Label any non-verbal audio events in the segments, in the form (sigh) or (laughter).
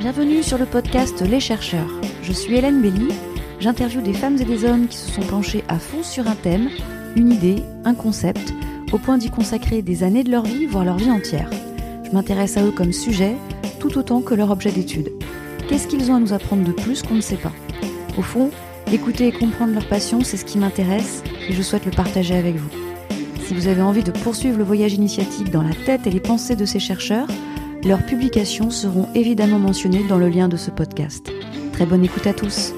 Bienvenue sur le podcast Les chercheurs. Je suis Hélène Belly. J'interviewe des femmes et des hommes qui se sont penchés à fond sur un thème, une idée, un concept, au point d'y consacrer des années de leur vie, voire leur vie entière. Je m'intéresse à eux comme sujet, tout autant que leur objet d'étude. Qu'est-ce qu'ils ont à nous apprendre de plus qu'on ne sait pas? Au fond, écouter et comprendre leur passion, c'est ce qui m'intéresse et je souhaite le partager avec vous. Si vous avez envie de poursuivre le voyage initiatique dans la tête et les pensées de ces chercheurs, leurs publications seront évidemment mentionnées dans le lien de ce podcast. Très bonne écoute à tous.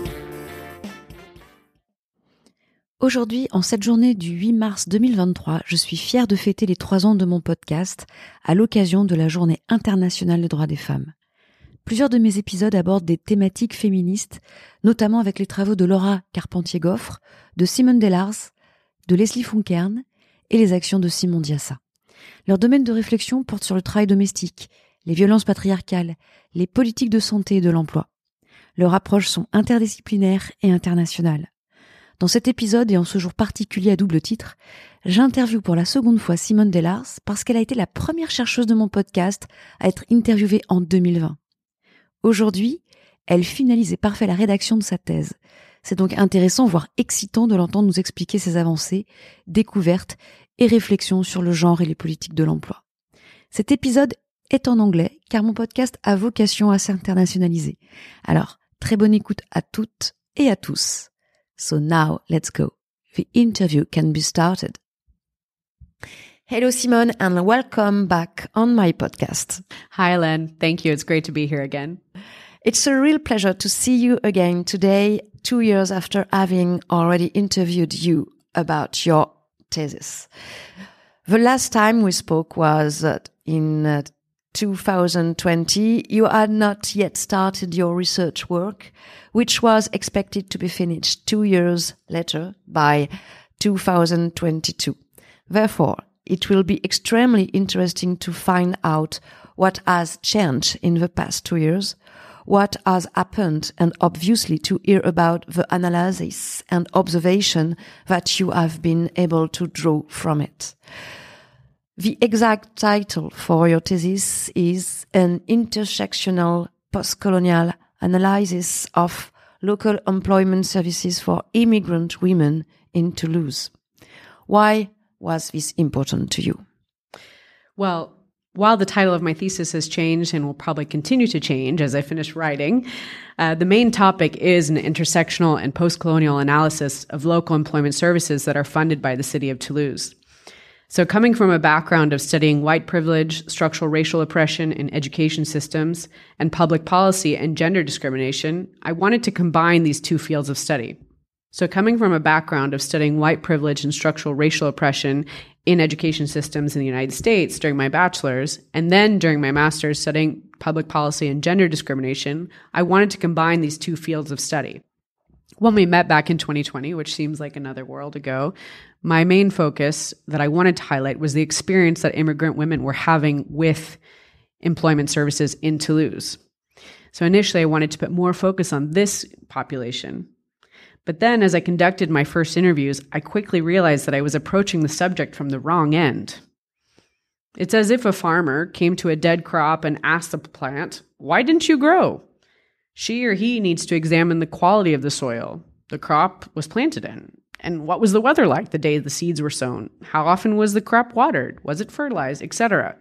Aujourd'hui, en cette journée du 8 mars 2023, je suis fière de fêter les trois ans de mon podcast à l'occasion de la Journée internationale des droits des femmes. Plusieurs de mes épisodes abordent des thématiques féministes, notamment avec les travaux de Laura Carpentier-Goffre, de Simone Delars, de Leslie Funkern et les actions de Simon Diassa. Leur domaine de réflexion porte sur le travail domestique, les violences patriarcales, les politiques de santé et de l'emploi. Leurs approches sont interdisciplinaires et internationales. Dans cet épisode et en ce jour particulier à double titre, j'interviewe pour la seconde fois Simone Delars parce qu'elle a été la première chercheuse de mon podcast à être interviewée en 2020. Aujourd'hui, elle finalise et parfait la rédaction de sa thèse. C'est donc intéressant, voire excitant de l'entendre nous expliquer ses avancées, découvertes et réflexions sur le genre et les politiques de l'emploi. Cet épisode est en anglais car mon podcast a vocation à s'internationaliser. Alors, très bonne écoute à toutes et à tous. So now, let's go. The interview can be started. Hello, Simone, and welcome back on my podcast. Hi, Hélène. Thank you. It's great to be here again. It's a real pleasure to see you again today, two years after having already interviewed you about your thesis. The last time we spoke was uh, in uh, 2020, you had not yet started your research work, which was expected to be finished two years later by 2022. Therefore, it will be extremely interesting to find out what has changed in the past two years, what has happened, and obviously to hear about the analysis and observation that you have been able to draw from it. The exact title for your thesis is an intersectional postcolonial analysis of local employment services for immigrant women in Toulouse. Why was this important to you? Well, while the title of my thesis has changed and will probably continue to change as I finish writing, uh, the main topic is an intersectional and postcolonial analysis of local employment services that are funded by the city of Toulouse. So, coming from a background of studying white privilege, structural racial oppression in education systems, and public policy and gender discrimination, I wanted to combine these two fields of study. So, coming from a background of studying white privilege and structural racial oppression in education systems in the United States during my bachelor's, and then during my master's studying public policy and gender discrimination, I wanted to combine these two fields of study when we met back in 2020, which seems like another world ago, my main focus that I wanted to highlight was the experience that immigrant women were having with employment services in Toulouse. So initially, I wanted to put more focus on this population. But then, as I conducted my first interviews, I quickly realized that I was approaching the subject from the wrong end. It's as if a farmer came to a dead crop and asked the plant, Why didn't you grow? She or he needs to examine the quality of the soil the crop was planted in. And what was the weather like the day the seeds were sown? How often was the crop watered? Was it fertilized, etc.?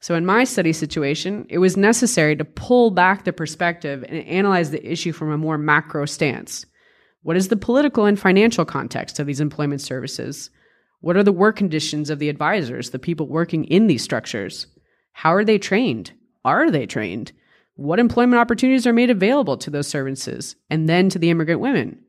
So in my study situation, it was necessary to pull back the perspective and analyze the issue from a more macro stance. What is the political and financial context of these employment services? What are the work conditions of the advisors, the people working in these structures? How are they trained? Are they trained? What employment opportunities are made available to those services and then to the immigrant women.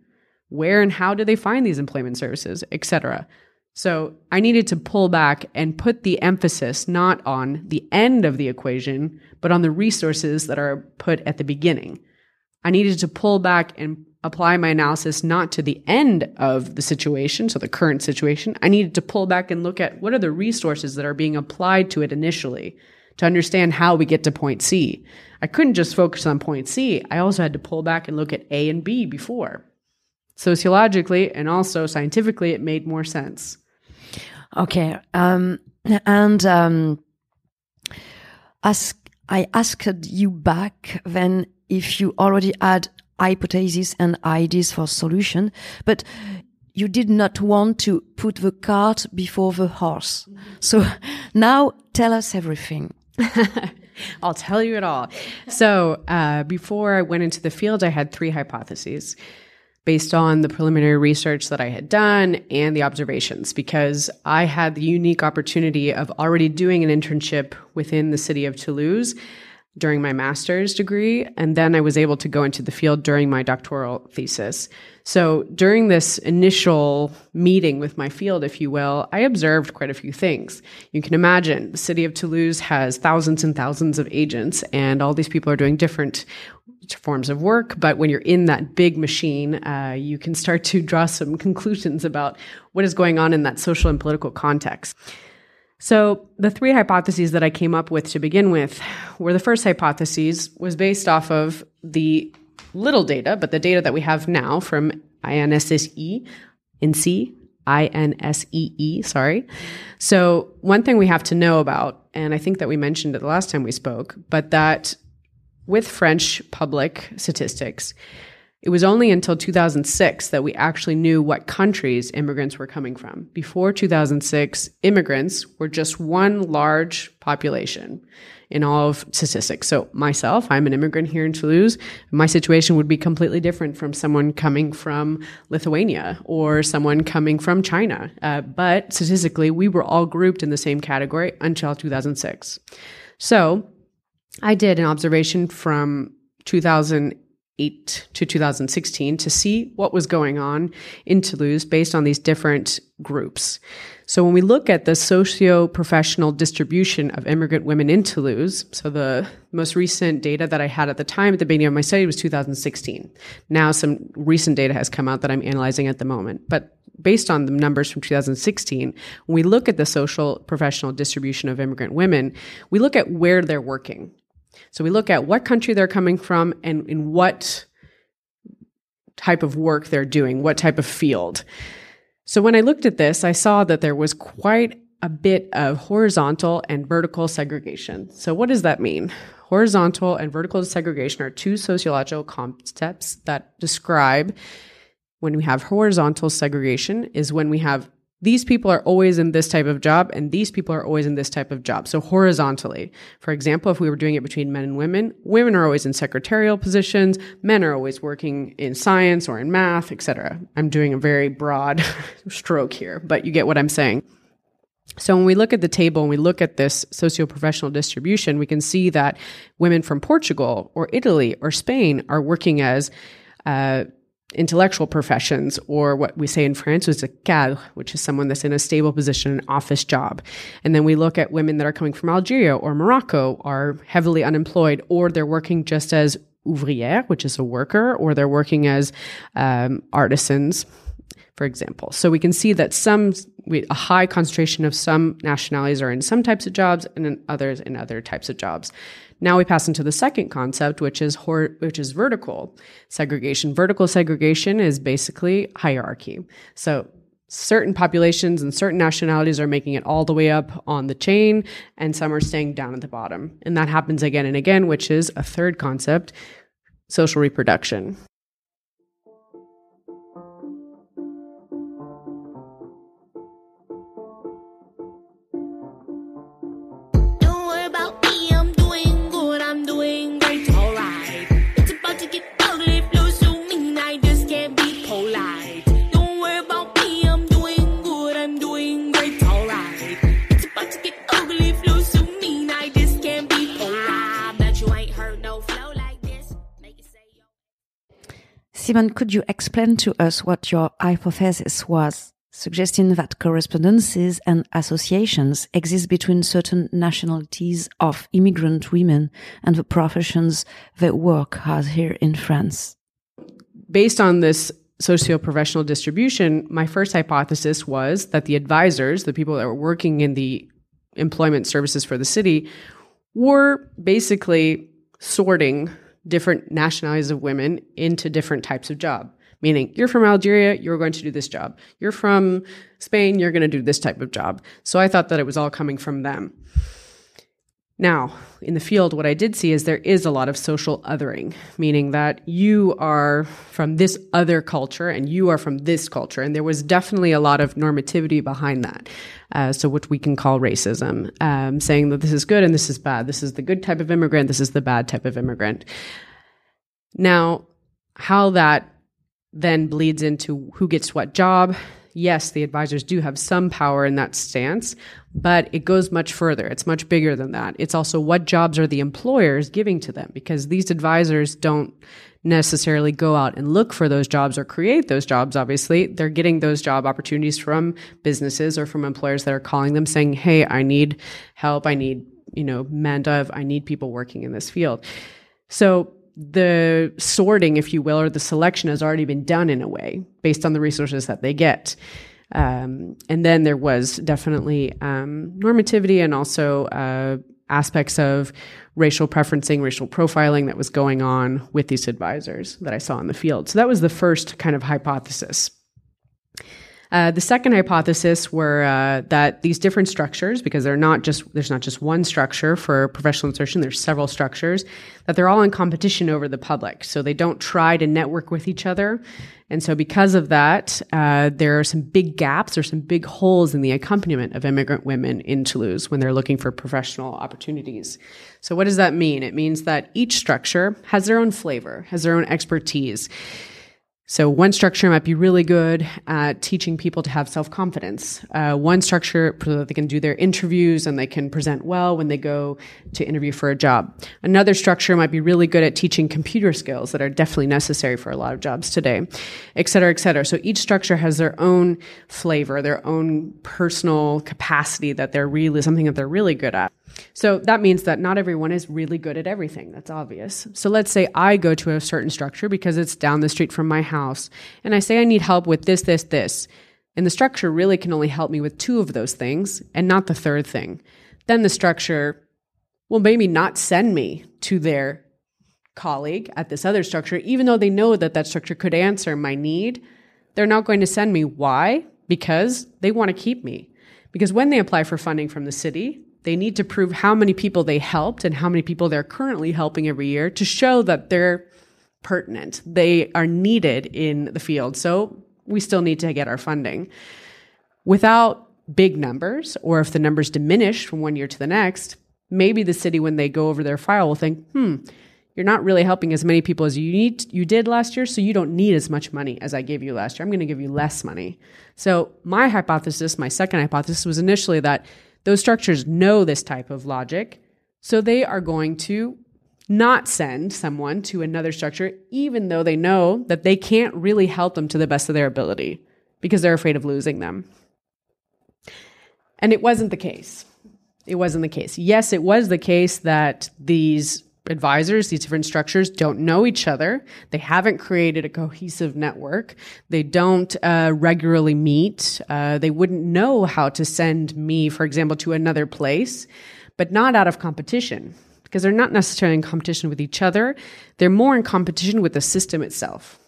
Where and how do they find these employment services etc so i needed to pull back and put the emphasis not on the end of the equation but on the resources that are put at the beginning. I needed to pull back and apply my analysis not to the end of the situation so the current situation. I needed to pull back and look at what are the resources that are being applied to it initially to understand how we get to point C. I couldn't just focus on point C. I also had to pull back and look at A and B before. Sociologically and also scientifically, it made more sense. Okay. Um, and um, as I asked you back then if you already had hypotheses and ideas for solution, but you did not want to put the cart before the horse. So (laughs) now tell us everything. (laughs) I'll tell you it all. So, uh, before I went into the field, I had three hypotheses based on the preliminary research that I had done and the observations, because I had the unique opportunity of already doing an internship within the city of Toulouse during my master's degree. And then I was able to go into the field during my doctoral thesis. So during this initial meeting with my field, if you will, I observed quite a few things. You can imagine the city of Toulouse has thousands and thousands of agents, and all these people are doing different forms of work. But when you're in that big machine, uh, you can start to draw some (laughs) conclusions about what is going on in that social and political context. So, the three hypotheses that I came up with to begin with were the first hypothesis was based off of the little data, but the data that we have now from INSSE, INSEE, INSEE, sorry. So, one thing we have to know about, and I think that we mentioned it the last time we spoke, but that with French public statistics, it was only until 2006 that we actually knew what countries immigrants were coming from. Before 2006, immigrants were just one large population in all of statistics. So myself, I'm an immigrant here in Toulouse. My situation would be completely different from someone coming from Lithuania or someone coming from China. Uh, but statistically, we were all grouped in the same category until 2006. So I did an observation from 2000 2008 to 2016 to see what was going on in Toulouse based on these different groups. So when we look at the socio-professional distribution of immigrant women in Toulouse, so the most recent data that I had at the time at the beginning of my study was 2016. Now some recent data has come out that I'm analyzing at the moment. But based on the numbers from 2016, when we look at the social professional distribution of immigrant women, we look at where they're working. So we look at what country they're coming from and in what type of work they're doing, what type of field. So when I looked at this, I saw that there was quite a bit of horizontal and vertical segregation. So what does that mean? Horizontal and vertical segregation are two sociological concepts that describe when we have horizontal segregation is when we have these people are always in this type of job and these people are always in this type of job. So horizontally, for example, if we were doing it between men and women, women are always in secretarial positions, men are always working in science or in math, etc. I'm doing a very broad (laughs) stroke here, but you get what I'm saying. So when we look at the table and we look at this socio-professional distribution, we can see that women from Portugal or Italy or Spain are working as uh, intellectual professions, or what we say in France is a cadre, which is someone that's in a stable position, an office job. And then we look at women that are coming from Algeria or Morocco, are heavily unemployed, or they're working just as ouvrière, which is a worker, or they're working as um, artisans, for example. So we can see that some, we, a high concentration of some nationalities are in some types of jobs and in others in other types of jobs. Now we pass into the second concept, which is hor- which is vertical segregation. Vertical segregation is basically hierarchy. So certain populations and certain nationalities are making it all the way up on the chain, and some are staying down at the bottom. And that happens again and again, which is a third concept, social reproduction. Simon, could you explain to us what your hypothesis was, suggesting that correspondences and associations exist between certain nationalities of immigrant women and the professions they work as here in France? Based on this socio-professional distribution, my first hypothesis was that the advisors, the people that were working in the employment services for the city, were basically sorting different nationalities of women into different types of job. Meaning, you're from Algeria, you're going to do this job. You're from Spain, you're going to do this type of job. So I thought that it was all coming from them. Now, in the field, what I did see is there is a lot of social othering, meaning that you are from this other culture and you are from this culture. And there was definitely a lot of normativity behind that. Uh, so, what we can call racism, um, saying that this is good and this is bad. This is the good type of immigrant. This is the bad type of immigrant. Now, how that then bleeds into who gets what job, yes, the advisors do have some power in that stance, but it goes much further. It's much bigger than that. It's also what jobs are the employers giving to them because these advisors don't necessarily go out and look for those jobs or create those jobs. Obviously, they're getting those job opportunities from businesses or from employers that are calling them saying, Hey, I need help. I need, you know, main d'œuvre. I need people working in this field. So the sorting, if you will, or the selection has already been done in a way based on the resources that they get. Um, and then there was definitely um, normativity and also uh, aspects of racial preferencing, racial profiling that was going on with these advisors that I saw in the field. So that was the first kind of hypothesis. Uh, the second hypothesis were uh, that these different structures, because they're not just there's not just one structure for professional insertion, there's several structures, that they're all in competition over the public. So they don't try to network with each other, and so because of that, uh, there are some big gaps or some big holes in the accompaniment of immigrant women in Toulouse when they're looking for professional opportunities. So what does that mean? It means that each structure has their own flavor, has their own expertise. So one structure might be really good at teaching people to have self confidence. Uh, one structure so that they can do their interviews and they can present well when they go to interview for a job. Another structure might be really good at teaching computer skills that are definitely necessary for a lot of jobs today, et cetera, et cetera. So each structure has their own flavor, their own personal capacity that they're really something that they're really good at. So that means that not everyone is really good at everything. That's obvious. So let's say I go to a certain structure because it's down the street from my house and I say I need help with this, this, this. And the structure really can only help me with two of those things and not the third thing. Then the structure will maybe not send me to their colleague at this other structure, even though they know that that structure could answer my need. They're not going to send me. Why? Because they want to keep me. Because when they apply for funding from the city, they need to prove how many people they helped and how many people they're currently helping every year to show that they're pertinent. They are needed in the field. So we still need to get our funding. Without big numbers, or if the numbers diminish from one year to the next, maybe the city, when they go over their file, will think, hmm, you're not really helping as many people as you need you did last year, so you don't need as much money as I gave you last year. I'm going to give you less money. So my hypothesis, my second hypothesis was initially that those structures know this type of logic, so they are going to not send someone to another structure, even though they know that they can't really help them to the best of their ability because they're afraid of losing them. And it wasn't the case. It wasn't the case. Yes, it was the case that these advisors, these different structures don't know each other. They haven't created a cohesive network. They don't uh, regularly meet. Uh, they wouldn't know how to send me, for example, to another place, but not out of competition because they're not necessarily in competition with each other. They're more in competition with the system itself.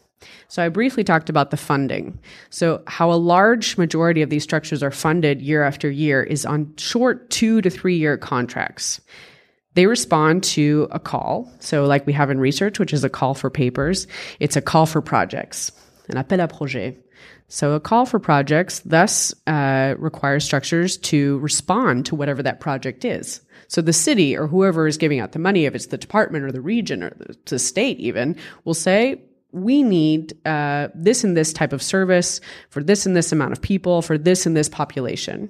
So I briefly talked about the funding. So how a large majority of these structures are funded year after year is on short two to three year contracts they respond to a call. So, like we have in research, which is a call for papers, it's a call for projects, an appel à projet. So, a call for projects thus uh, requires structures to respond to whatever that project is. So, the city or whoever is giving out the money, if it's the department or the region or the, the state, even, will say, we need uh, this and this type of service for this and this amount of people for this and this population.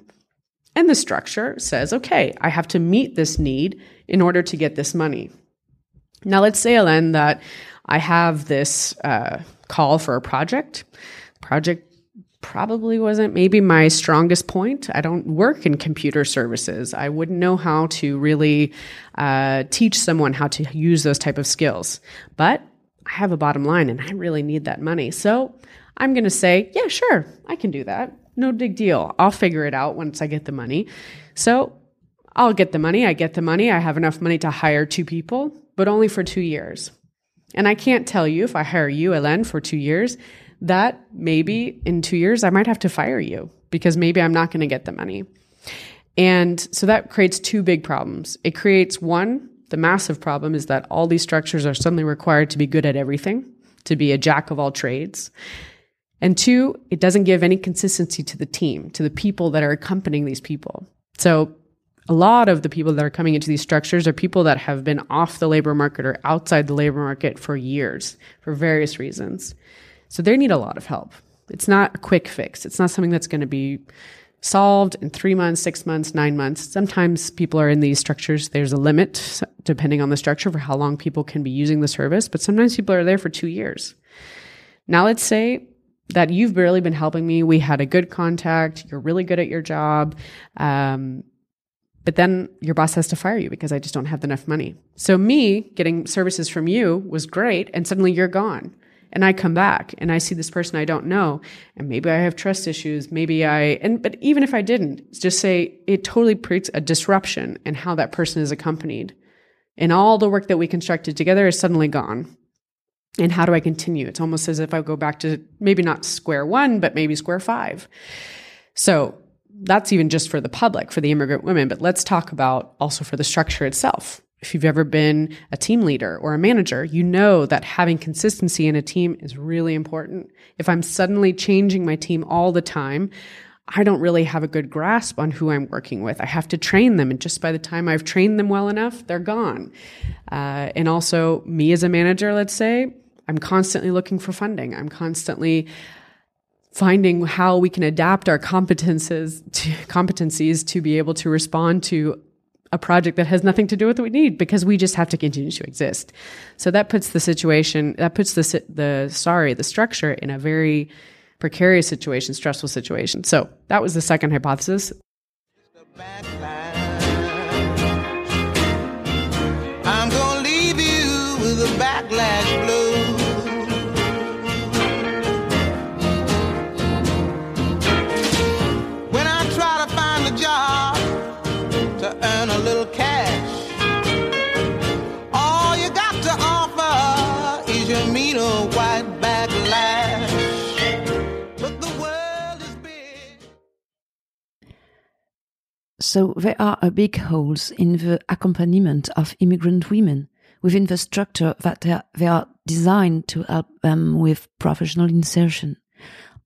And the structure says, okay, I have to meet this need in order to get this money. Now, let's say, Alain, that I have this uh, call for a project. Project probably wasn't maybe my strongest point. I don't work in computer services. I wouldn't know how to really uh, teach someone how to use those type of skills. But I have a bottom line and I really need that money. So I'm going to say, yeah, sure, I can do that. No big deal. I'll figure it out once I get the money. So I'll get the money. I get the money. I have enough money to hire two people, but only for two years. And I can't tell you if I hire you, Hélène, for two years, that maybe in two years I might have to fire you because maybe I'm not going to get the money. And so that creates two big problems. It creates one, the massive problem is that all these structures are suddenly required to be good at everything, to be a jack of all trades. And two, it doesn't give any consistency to the team, to the people that are accompanying these people. So a lot of the people that are coming into these structures are people that have been off the labor market or outside the labor market for years for various reasons. So they need a lot of help. It's not a quick fix. It's not something that's going to be solved in three months, six months, nine months. Sometimes people are in these structures. There's a limit depending on the structure for how long people can be using the service, but sometimes people are there for two years. Now let's say that you've barely been helping me. We had a good contact. You're really good at your job. Um, but then your boss has to fire you because I just don't have enough money. So me getting services from you was great. And suddenly you're gone. And I come back and I see this person I don't know. And maybe I have trust issues. Maybe I, and, but even if I didn't, just say it totally creates a disruption in how that person is accompanied. And all the work that we constructed together is suddenly gone. And how do I continue? It's almost as if I go back to maybe not square one, but maybe square five. So that's even just for the public, for the immigrant women. But let's talk about also for the structure itself. If you've ever been a team leader or a manager, you know that having consistency in a team is really important. If I'm suddenly changing my team all the time, I don't really have a good grasp on who I'm working with. I have to train them. And just by the time I've trained them well enough, they're gone. Uh, and also, me as a manager, let's say, I'm constantly looking for funding. I'm constantly finding how we can adapt our competences to competencies to be able to respond to a project that has nothing to do with what we need because we just have to continue to exist. So that puts the situation, that puts the, the, sorry, the structure in a very precarious situation, stressful situation. So that was the second hypothesis. So there are big holes in the accompaniment of immigrant women within the structure that they are, they are designed to help them with professional insertion.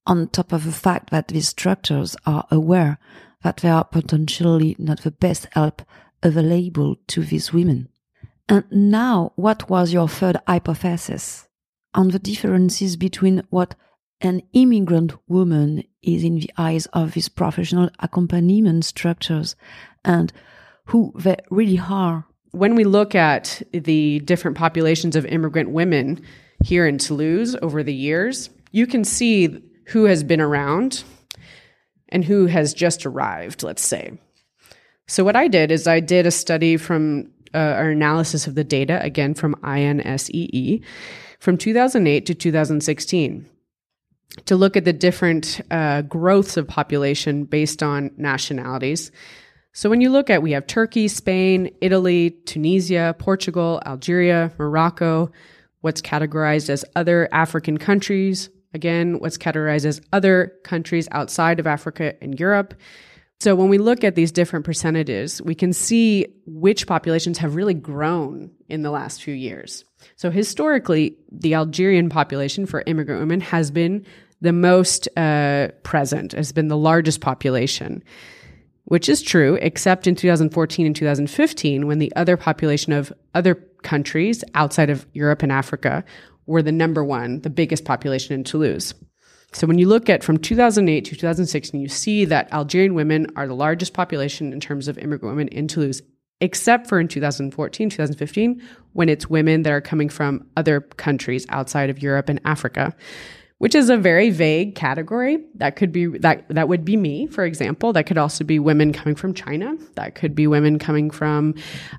On top of the fact that these structures are aware that they are potentially not the best help available to these women. And now, what was your third hypothesis on the differences between what an immigrant woman is in the eyes of these professional accompaniment structures and who they really are. When we look at the different populations of immigrant women here in Toulouse over the years, you can see who has been around and who has just arrived, let's say. So, what I did is I did a study from uh, our analysis of the data, again from INSEE, from 2008 to 2016 to look at the different uh, growths of population based on nationalities. So when you look at, we have Turkey, Spain, Italy, Tunisia, Portugal, Algeria, Morocco, what's categorized as other African countries, again, what's categorized as other countries outside of Africa and Europe. So when we look at these different percentages, we can see which populations have really grown in the last few years. So historically, the Algerian population for immigrant women has been the most uh, present, has been the largest population, which is true, except in 2014 and 2015, when the other population of other countries outside of Europe and Africa were the number one, the biggest population in Toulouse. So when you look at from 2008 to 2016, you see that Algerian women are the largest population in terms of immigrant women in Toulouse, except for in 2014, 2015, when it's women that are coming from other countries outside of Europe and Africa which is a very vague category. That could be that that would be me, for example. That could also be women coming from China. That could be women coming from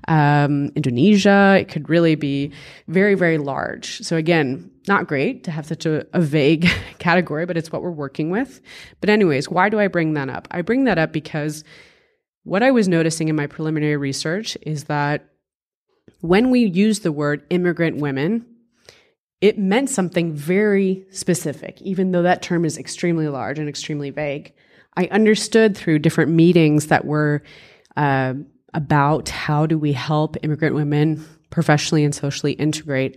um, Indonesia. It could really be very very large. So again, not great to have such a, a vague (laughs) category, but it's what we're working with. But anyways, why do I bring that up? I bring that up because what I was noticing in my preliminary research is that when we use the word immigrant women it meant something very specific, even though that term is extremely large and extremely vague. I understood through different meetings that were uh, about how do we help immigrant women professionally and socially integrate.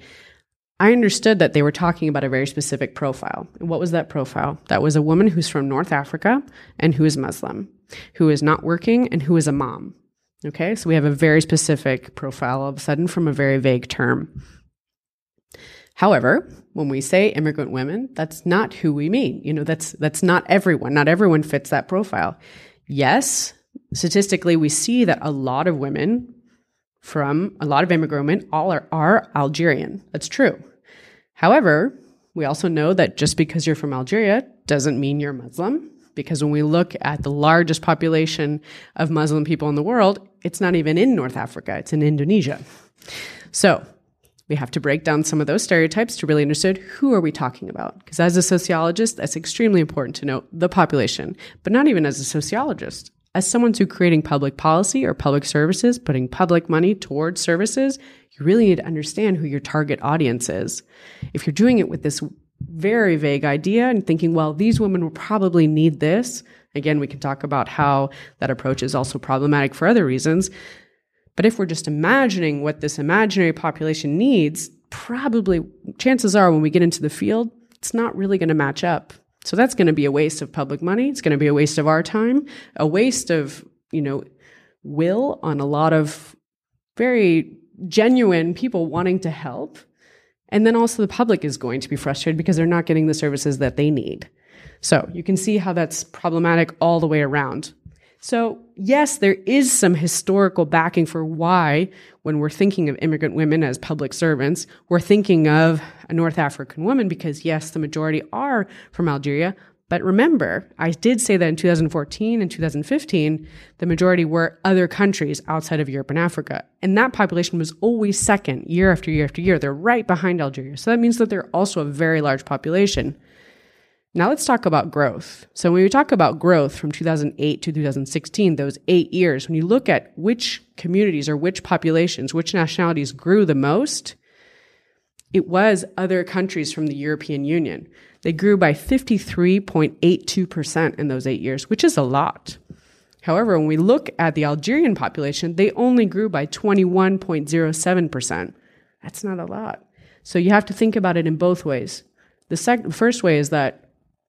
I understood that they were talking about a very specific profile. What was that profile? That was a woman who's from North Africa and who is Muslim, who is not working and who is a mom. Okay, so we have a very specific profile all of a sudden from a very vague term. However, when we say immigrant women, that's not who we mean. You know, that's that's not everyone. Not everyone fits that profile. Yes, statistically we see that a lot of women from a lot of immigrant women all are, are Algerian. That's true. However, we also know that just because you're from Algeria doesn't mean you're Muslim. Because when we look at the largest population of Muslim people in the world, it's not even in North Africa, it's in Indonesia. So we have to break down some of those stereotypes to really understand who are we talking about. Because as a sociologist, that's extremely important to know the population, but not even as a sociologist. As someone who's creating public policy or public services, putting public money towards services, you really need to understand who your target audience is. If you're doing it with this very vague idea and thinking, well, these women will probably need this, again, we can talk about how that approach is also problematic for other reasons. But if we're just imagining what this imaginary population needs, probably chances are when we get into the field, it's not really going to match up. So that's going to be a waste of public money. It's going to be a waste of our time, a waste of, you know, will on a lot of very genuine people wanting to help. And then also the public is going to be frustrated because they're not getting the services that they need. So you can see how that's problematic all the way around. So, yes, there is some historical backing for why, when we're thinking of immigrant women as public servants, we're thinking of a North African woman because, yes, the majority are from Algeria, but remember, I did say that in 2014 and 2015, the majority were other countries outside of Europe and Africa. And that population was always second year after year after year. They're right behind Algeria. So that means that they're also a very large population. Now let's talk about growth. So when we talk about growth from 2008 to 2016, those eight years, when you look at which communities or which populations, which nationalities grew the most, it was other countries from the European Union. They grew by 53.82% in those eight years, which is a lot. However, when we look at the Algerian population, they only grew by 21.07%. That's not a lot. So you have to think about it in both ways. The sec- first way is that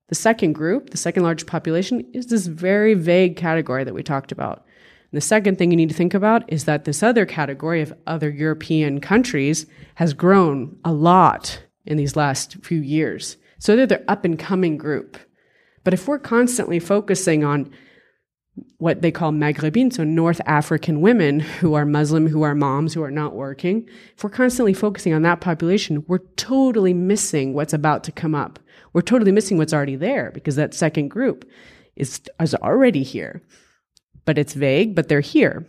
the second group, the second largest population, is this very vague category that we talked about. And the second thing you need to think about is that this other category of other European countries has grown a lot in these last few years. So they're the up and coming group. But if we're constantly focusing on what they call Maghrebin, so North African women who are Muslim, who are moms, who are not working, if we're constantly focusing on that population, we're totally missing what's about to come up. We're totally missing what's already there because that second group is, is already here. But it's vague, but they're here.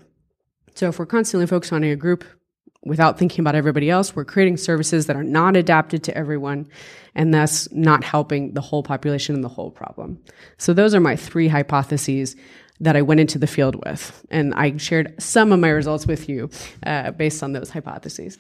So if we're constantly focused on a group without thinking about everybody else, we're creating services that are not adapted to everyone and thus not helping the whole population and the whole problem. So those are my three hypotheses that I went into the field with. And I shared some of my results with you uh, based on those hypotheses.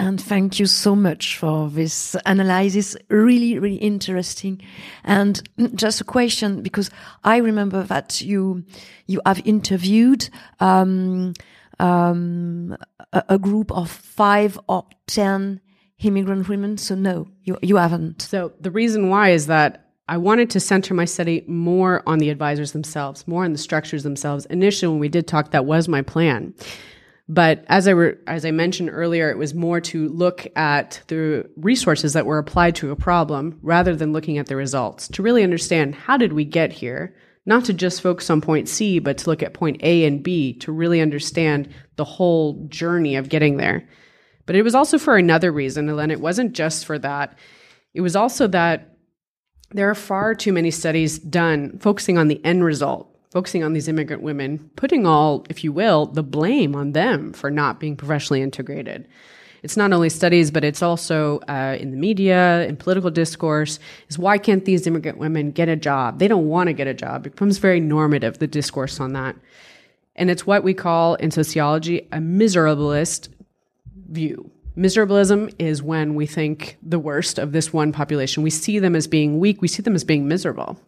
And thank you so much for this analysis. Really, really interesting. And just a question, because I remember that you, you have interviewed, um, um, a, a group of five or 10 immigrant women. So no, you, you haven't. So the reason why is that I wanted to center my study more on the advisors themselves, more on the structures themselves. Initially, when we did talk, that was my plan. But as I as I mentioned earlier, it was more to look at the resources that were applied to a problem rather than looking at the results to really understand how did we get here, not to just focus on point C, but to look at point A and B to really understand the whole journey of getting there. But it was also for another reason, and it wasn't just for that. It was also that there are far too many studies done focusing on the end result, focusing on these immigrant women, putting all, if you will, the blame on them for not being professionally integrated. It's not only studies, but it's also uh, in the media, in political discourse. Is why can't these immigrant women get a job? They don't want to get a job. It becomes very normative, the discourse on that. And it's what we call in sociology a miserablist view. Miserabilism is when we think the worst of this one population. We see them as being weak, we see them as being miserable.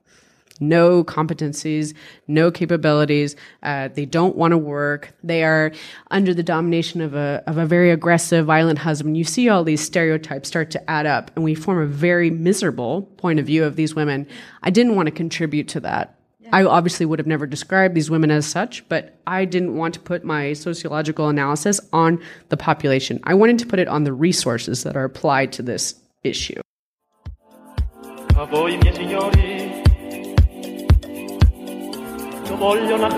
No competencies, no capabilities. Uh, they don't want to work. They are under the domination of a of a very aggressive, violent husband. You see all these stereotypes start to add up, and we form a very miserable point of view of these women. I didn't want to contribute to that. I obviously would have never described these women as such, but I didn't want to put my sociological analysis on the population. I wanted to put it on the resources that are applied to this issue. voglio una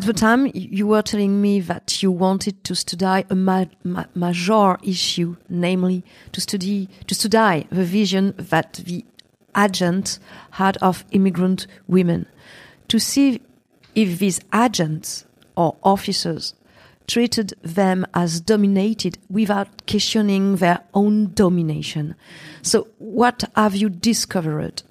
At the time, you were telling me that you wanted to study a ma ma major issue, namely to study to study the vision that the agent had of immigrant women, to see if these agents or officers treated them as dominated without questioning their own domination. So, what have you discovered?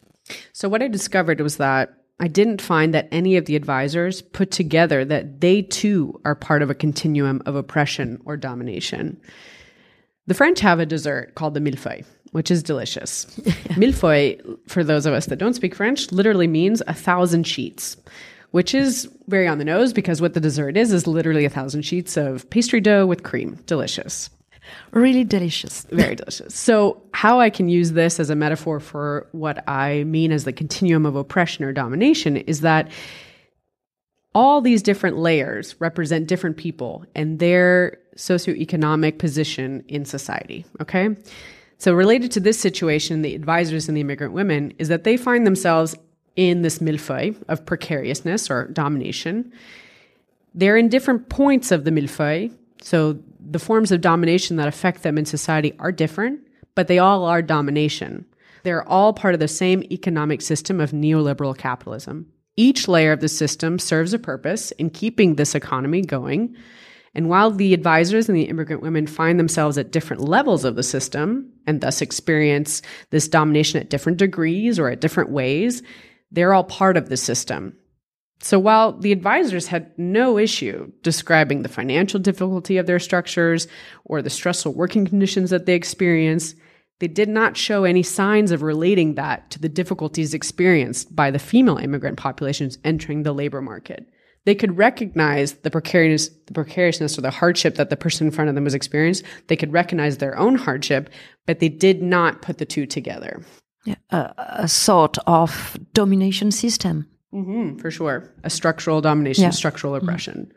So, what I discovered was that I didn't find that any of the advisors put together that they too are part of a continuum of oppression or domination. The French have a dessert called the millefeuille, which is delicious. (laughs) millefeuille, for those of us that don't speak French, literally means a thousand sheets, which is very on the nose because what the dessert is is literally a thousand sheets of pastry dough with cream. Delicious. Really delicious. (laughs) Very delicious. So, how I can use this as a metaphor for what I mean as the continuum of oppression or domination is that all these different layers represent different people and their socioeconomic position in society. Okay. So, related to this situation, the advisors and the immigrant women is that they find themselves in this millefeuille of precariousness or domination. They're in different points of the millefeuille. So, the forms of domination that affect them in society are different, but they all are domination. They're all part of the same economic system of neoliberal capitalism. Each layer of the system serves a purpose in keeping this economy going. And while the advisors and the immigrant women find themselves at different levels of the system and thus experience this domination at different degrees or at different ways, they're all part of the system. So while the advisors had no issue describing the financial difficulty of their structures or the stressful working conditions that they experience, they did not show any signs of relating that to the difficulties experienced by the female immigrant populations entering the labor market. They could recognize the precarious, the precariousness or the hardship that the person in front of them was experiencing. They could recognize their own hardship, but they did not put the two together. Yeah, a, a sort of domination system. Mm-hmm, for sure. A structural domination, yeah. structural oppression.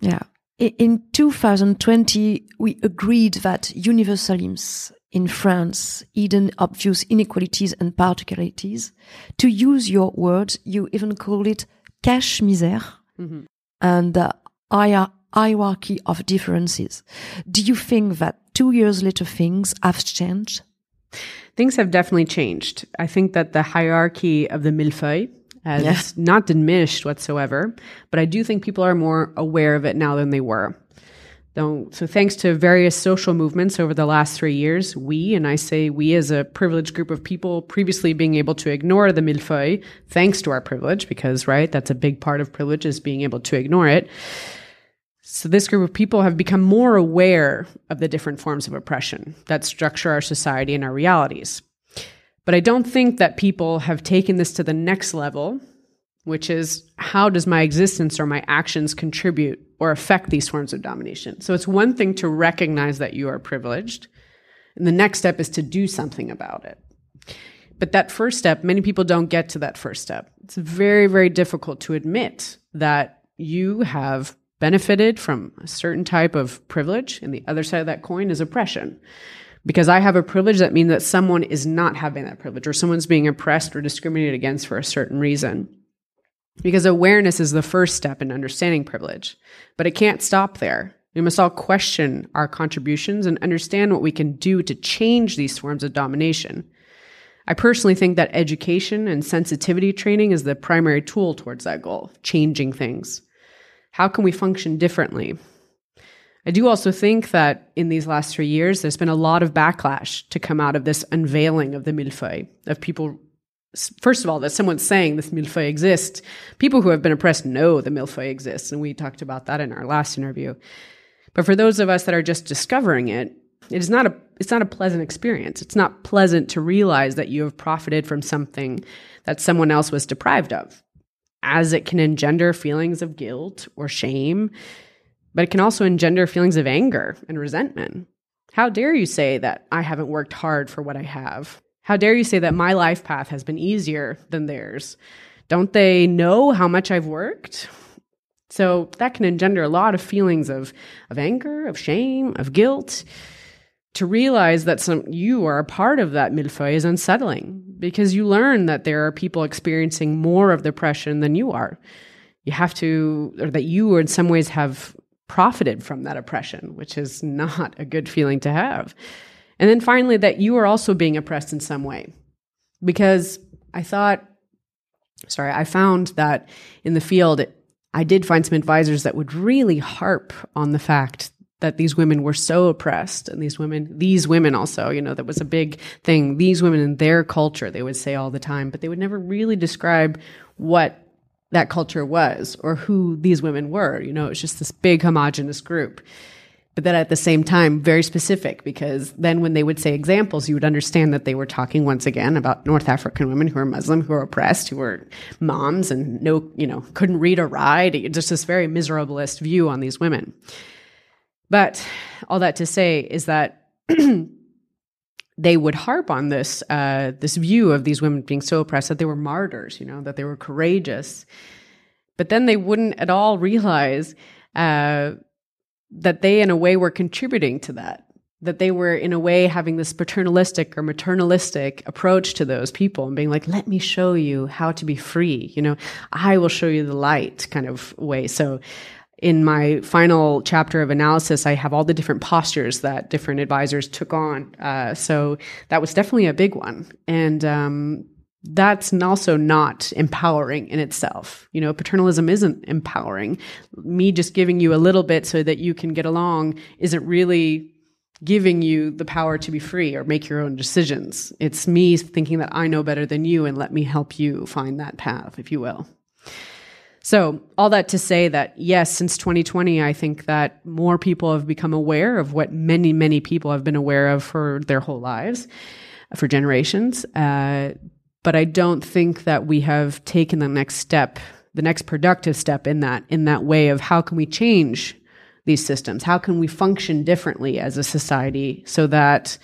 Yeah. In 2020, we agreed that universalisms in France hidden obvious inequalities and particularities. To use your words, you even called it cache misère mm-hmm. and the hierarchy of differences. Do you think that two years later things have changed? Things have definitely changed. I think that the hierarchy of the millefeuille as yeah. (laughs) not diminished whatsoever, but I do think people are more aware of it now than they were. So, so thanks to various social movements over the last three years, we, and I say we as a privileged group of people previously being able to ignore the millefeuille, thanks to our privilege, because, right, that's a big part of privilege is being able to ignore it. So this group of people have become more aware of the different forms of oppression that structure our society and our realities. But I don't think that people have taken this to the next level, which is how does my existence or my actions contribute or affect these forms of domination? So it's one thing to recognize that you are privileged, and the next step is to do something about it. But that first step, many people don't get to that first step. It's very, very difficult to admit that you have benefited from a certain type of privilege, and the other side of that coin is oppression because I have a privilege, that means that someone is not having that privilege or someone's being oppressed or discriminated against for a certain reason. Because awareness is the first step in understanding privilege, but it can't stop there. We must all question our contributions and understand what we can do to change these forms of domination. I personally think that education and sensitivity training is the primary tool towards that goal, changing things. How can we function differently? I do also think that in these last three years, there's been a lot of backlash to come out of this unveiling of the millefeuille, of people, first of all, that someone's saying this millefeuille exists. People who have been oppressed know the millefeuille exists, and we talked about that in our last interview. But for those of us that are just discovering it, it is not a it's not a pleasant experience. It's not pleasant to realize that you have profited from something that someone else was deprived of, as it can engender feelings of guilt or shame but it can also engender feelings of anger and resentment. How dare you say that I haven't worked hard for what I have? How dare you say that my life path has been easier than theirs? Don't they know how much I've worked? So that can engender a lot of feelings of, of anger, of shame, of guilt. To realize that some you are a part of that millefeuille is unsettling because you learn that there are people experiencing more of depression than you are. You have to, or that you, in some ways, have profited from that oppression, which is not a good feeling to have. And then finally, that you are also being oppressed in some way. Because I thought, sorry, I found that in the field, I did find some advisors that would really harp on the fact that these women were so oppressed and these women these women also you know that was a big thing these women in their culture they would say all the time but they would never really describe what that culture was or who these women were. You know, it's just this big homogenous group. But then at the same time, very specific because then when they would say examples, you would understand that they were talking once again about North African women who are Muslim, who are oppressed, who are moms and no, you know, couldn't read or write. Just this very miserabilist view on these women. But all that to say is that (clears throat) they would harp on this uh, this view of these women being so oppressed that they were martyrs, you know, that they were courageous, but then they wouldn't at all realize uh, that they, in a way, were contributing to that. That they were, in a way, having this paternalistic or maternalistic approach to those people and being like, let me show you how to be free. You know, I will show you the light kind of way. So in my final chapter of analysis, I have all the different postures that different advisors took on. Uh, so that was definitely a big one. And um, that's also not empowering in itself. You know, paternalism isn't empowering. Me just giving you a little bit so that you can get along isn't really giving you the power to be free or make your own decisions. It's me thinking that I know better than you and let me help you find that path, if you will. So, all that to say that, yes, since 2020, I think that more people have become aware of what many, many people have been aware of for their whole lives, for generations. Uh, but I don't think that we have taken the next step, the next productive step in that, in that way of how can we change these systems? How can we function differently as a society so that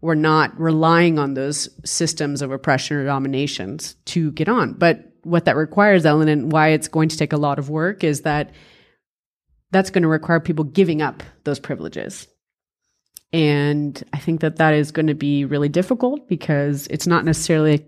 we're not relying on those systems of oppression or dominations to get on? But what that requires, Ellen, and why it's going to take a lot of work is that that's going to require people giving up those privileges. And I think that that is going to be really difficult because it's not necessarily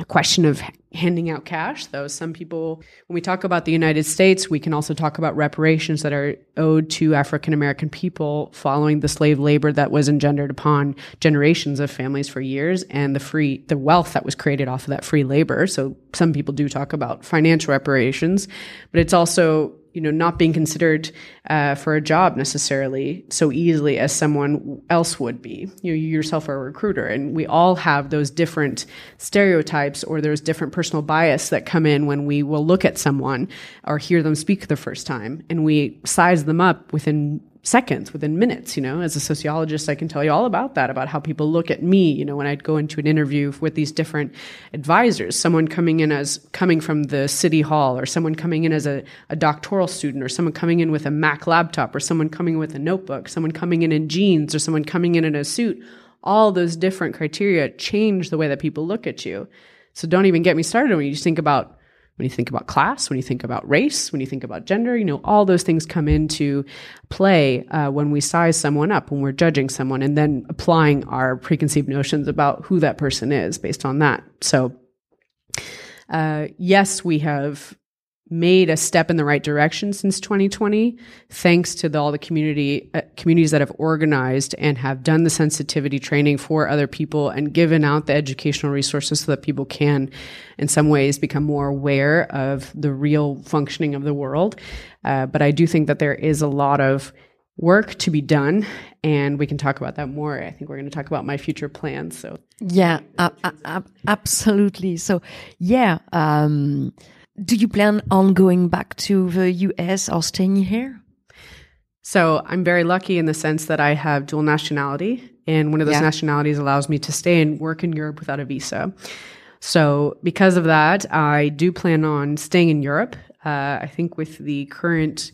a question of handing out cash, though. Some people, when we talk about the United States, we can also talk about reparations that are owed to African American people following the slave labor that was engendered upon generations of families for years and the free, the wealth that was created off of that free labor. So some people do talk about financial reparations, but it's also you know not being considered uh, for a job necessarily so easily as someone else would be. You, know, you yourself are a recruiter and we all have those different stereotypes or those different personal bias that come in when we will look at someone or hear them speak the first time and we size them up within seconds, within minutes, you know, as a sociologist, I can tell you all about that, about how people look at me, you know, when I'd go into an interview with these different advisors, someone coming in as coming from the city hall or someone coming in as a, a doctoral student or someone coming in with a Mac laptop or someone coming with a notebook, someone coming in in jeans or someone coming in in a suit. All those different criteria change the way that people look at you. So don't even get me started when you just think about when you think about class, when you think about race, when you think about gender, you know, all those things come into play uh, when we size someone up, when we're judging someone, and then applying our preconceived notions about who that person is based on that. So, uh, yes, we have made a step in the right direction since 2020 thanks to the, all the community uh, communities that have organized and have done the sensitivity training for other people and given out the educational resources so that people can in some ways become more aware of the real functioning of the world uh, but i do think that there is a lot of work to be done, and we can talk about that more. I think we're going to talk about my future plans. So Yeah, uh, absolutely. So, yeah, um, do you plan on going back to the US or staying here? So I'm very lucky in the sense that I have dual nationality, and one of those Yeah. nationalities allows me to stay and work in Europe without a visa. So because of that, I do plan on staying in Europe. Uh, I think with the current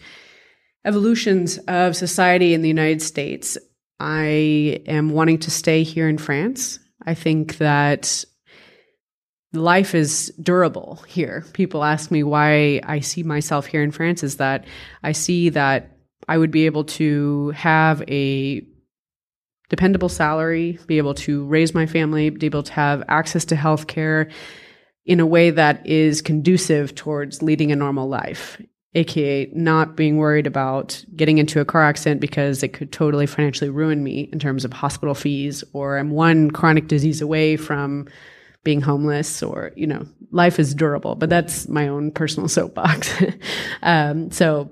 evolutions of society in the United States, I am wanting to stay here in France. I think that life is durable here. People ask me why I see myself here in France is that I see that I would be able to have a dependable salary, be able to raise my family, be able to have access to health care in a way that is conducive towards leading a normal life, aka not being worried about getting into a car accident because it could totally financially ruin me in terms of hospital fees, or I'm one chronic disease away from being homeless or you know life is durable but that's my own personal (laughs) soapbox. (laughs) Um, so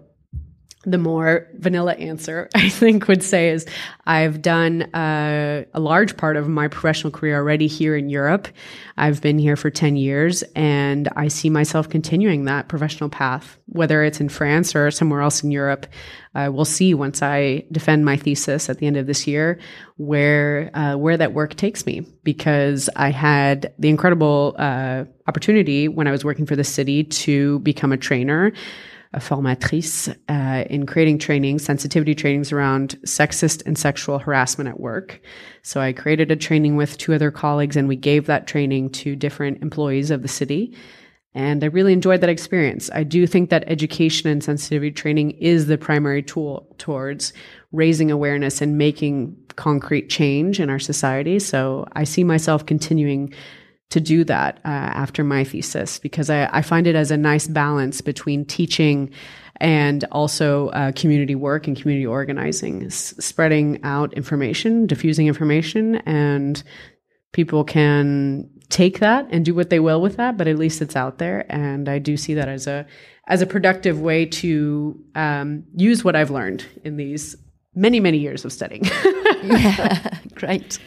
the more vanilla answer (laughs) I think would say is I've done uh, a large part of my professional career already here in Europe. I've been here for 10 years and I see myself continuing that professional path, whether it's in France or somewhere else in Europe. Uh, we'll see once I defend my thesis at the end of this year where uh, where that work takes me because I had the incredible uh, opportunity when I was working for the city to become a trainer a formatrice uh, in creating training, sensitivity trainings around sexist and sexual harassment at work. So I created a training with two other colleagues and we gave that training to different employees of the city. And I really enjoyed that experience. I do think that education and sensitivity training is the primary tool towards raising awareness and making concrete change in our society. So I see myself continuing to do that uh, after my thesis because I, I, find it as a nice balance between teaching and also uh, community work and community organizing, S- spreading out information, diffusing information, and people can take that and do what they will with that. But at least it's out there, and I do see that as a as a productive way to um, use what I've learned in these many many years of studying. (laughs) yeah, (laughs) great.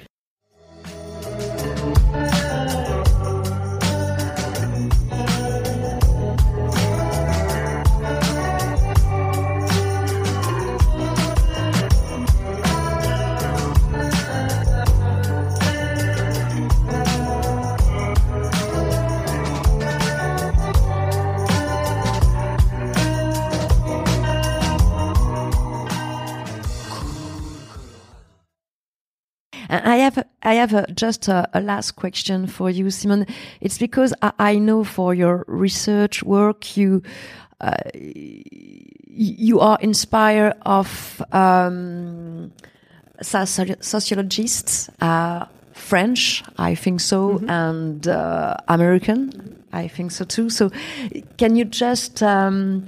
I have I have a, just a, a, last question for you, Simon. It's because I, I know for your research work you uh, you are inspired of um, sociologists, uh, French, I think so, mm -hmm. and uh, American, I think so too. So, can you just um,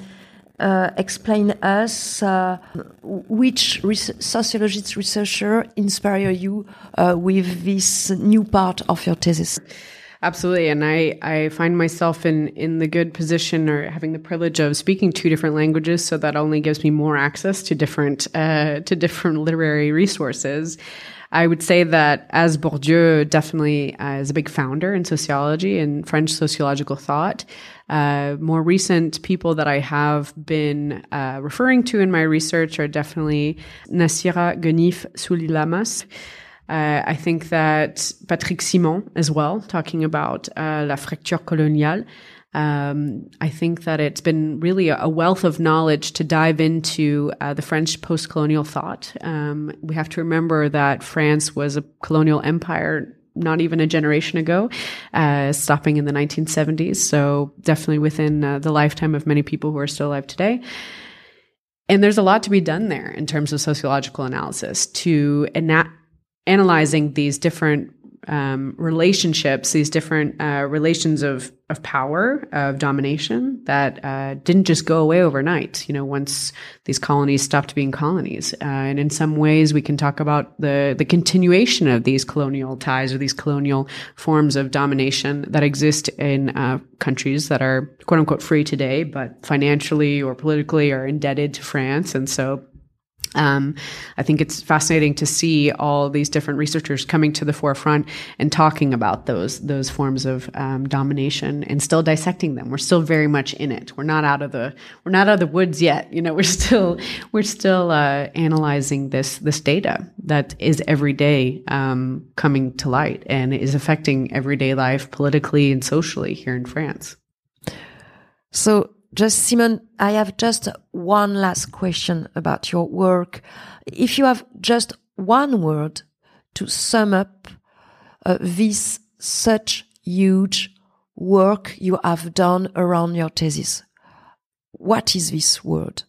uh, explain us uh, which res sociologist researcher inspire you uh, with this new part of your thesis? Absolutely, and I, I find myself in in the good position or having the privilege of speaking two different languages, so that only gives me more access to different uh, to different literary resources. I would say that as Bourdieu definitely uh, is a big founder in sociology and French sociological thought. Uh, more recent people that I have been uh, referring to in my research are definitely Nassira Ghenif Soulilamas. Uh, I think that Patrick Simon as well, talking about uh, la fracture coloniale. Um, I think that it's been really a, wealth of knowledge to dive into uh, the French post colonial thought. Um, we have to remember that France was a colonial empire not even a generation ago, uh, stopping in the 1970s. So definitely within uh, the lifetime of many people who are still alive today. And there's a lot to be done there in terms of sociological analysis to ana- analyzing these different um, relationships, these different uh, relations of of power, of domination that uh, didn't just go away overnight. You know, once these colonies stopped being colonies, uh, and in some ways, we can talk about the the continuation of these colonial ties or these colonial forms of domination that exist in uh, countries that are quote unquote free today, but financially or politically are indebted to France, and so Um, I think it's fascinating to see all these different researchers coming to the forefront and talking about those those forms of um, domination and still dissecting them. We're still very much in it. We're not out of the we're not out of the woods yet. You know, (laughs) we're still we're still uh, analyzing this this data that is every day um, coming to light and is affecting everyday life politically and socially here in France. So just Simon, I have just one last question about your work. If you have just one word to sum up uh, this such huge work you have done around your thesis, what is this word?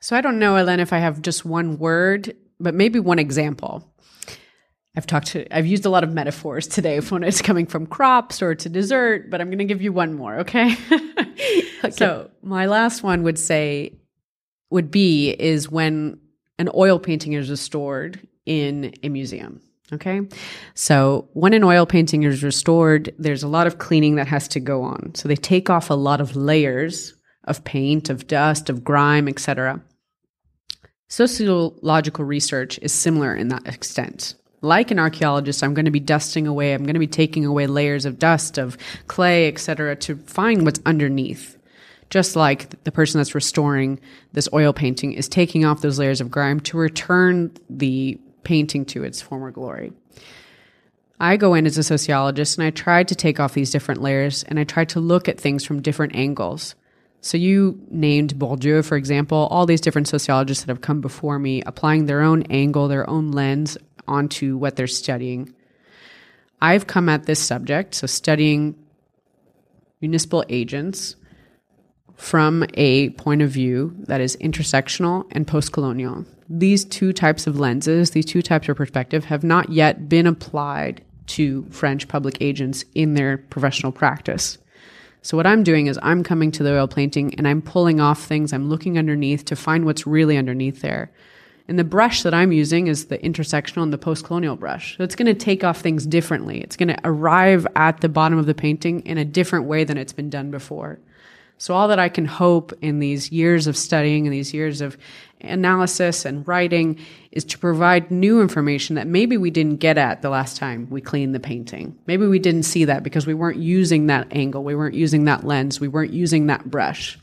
So I don't know, Ellen, if I have just one word, but maybe one example. I've talked to, I've used a lot of metaphors today when it's coming from crops or to dessert, but I'm going to give you one more, okay? (laughs) okay? So my last one would say, would be, is when an oil painting is restored in a museum. Okay. So when an oil painting is restored, there's a lot of cleaning that has to go on. So they take off a lot of layers of paint, of dust, of grime, etc. Sociological research is similar in that extent like an archaeologist, I'm going to be dusting away, I'm going to be taking away layers of dust, of clay, etc., to find what's underneath. Just like the person that's restoring this oil painting is taking off those layers of grime to return the painting to its former glory. I go in as a sociologist and I try to take off these different layers and I try to look at things from different angles. So you named Bourdieu, for example, all these different sociologists that have come before me, applying their own angle, their own lens onto what they're studying. I've come at this subject, so studying municipal agents, from a point of view that is intersectional and post colonial. These two types of lenses, these two types of perspective, have not yet been applied to French public agents in their professional practice. So, what I'm doing is I'm coming to the oil painting and I'm pulling off things, I'm looking underneath to find what's really underneath there. And the brush that I'm using is the intersectional and the post colonial brush. So it's going to take off things differently. It's going to arrive at the bottom of the painting in a different way than it's been done before. So all that I can hope in these years of studying and these years of analysis and writing is to provide new information that maybe we didn't get at the last time we cleaned the painting. Maybe we didn't see that because we weren't using that angle, we weren't using that lens, we weren't using that brush.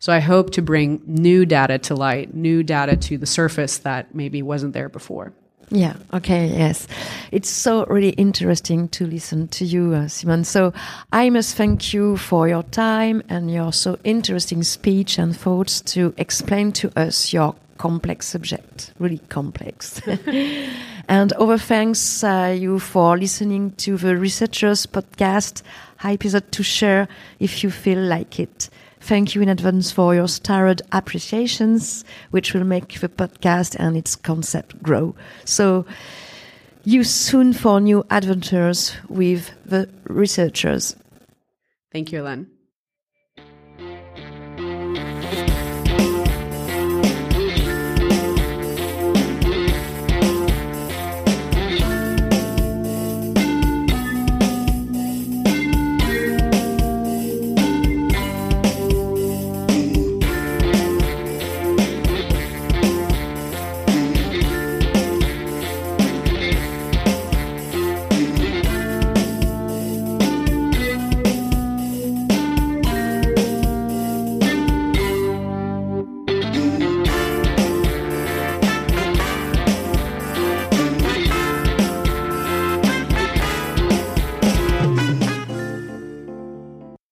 So I hope to bring new data to light, new data to the surface that maybe wasn't there before. Yeah. Okay. Yes. It's so really interesting to listen to you, uh, Simon. So I must thank you for your time and your so interesting speech and thoughts to explain to us your complex subject, really complex. (laughs) and over thanks uh, you for listening to the Researchers podcast episode to share if you feel like it. Thank you in advance for your starred appreciations, which will make the podcast and its concept grow. So, you soon for new adventures with the researchers. Thank you, Ellen.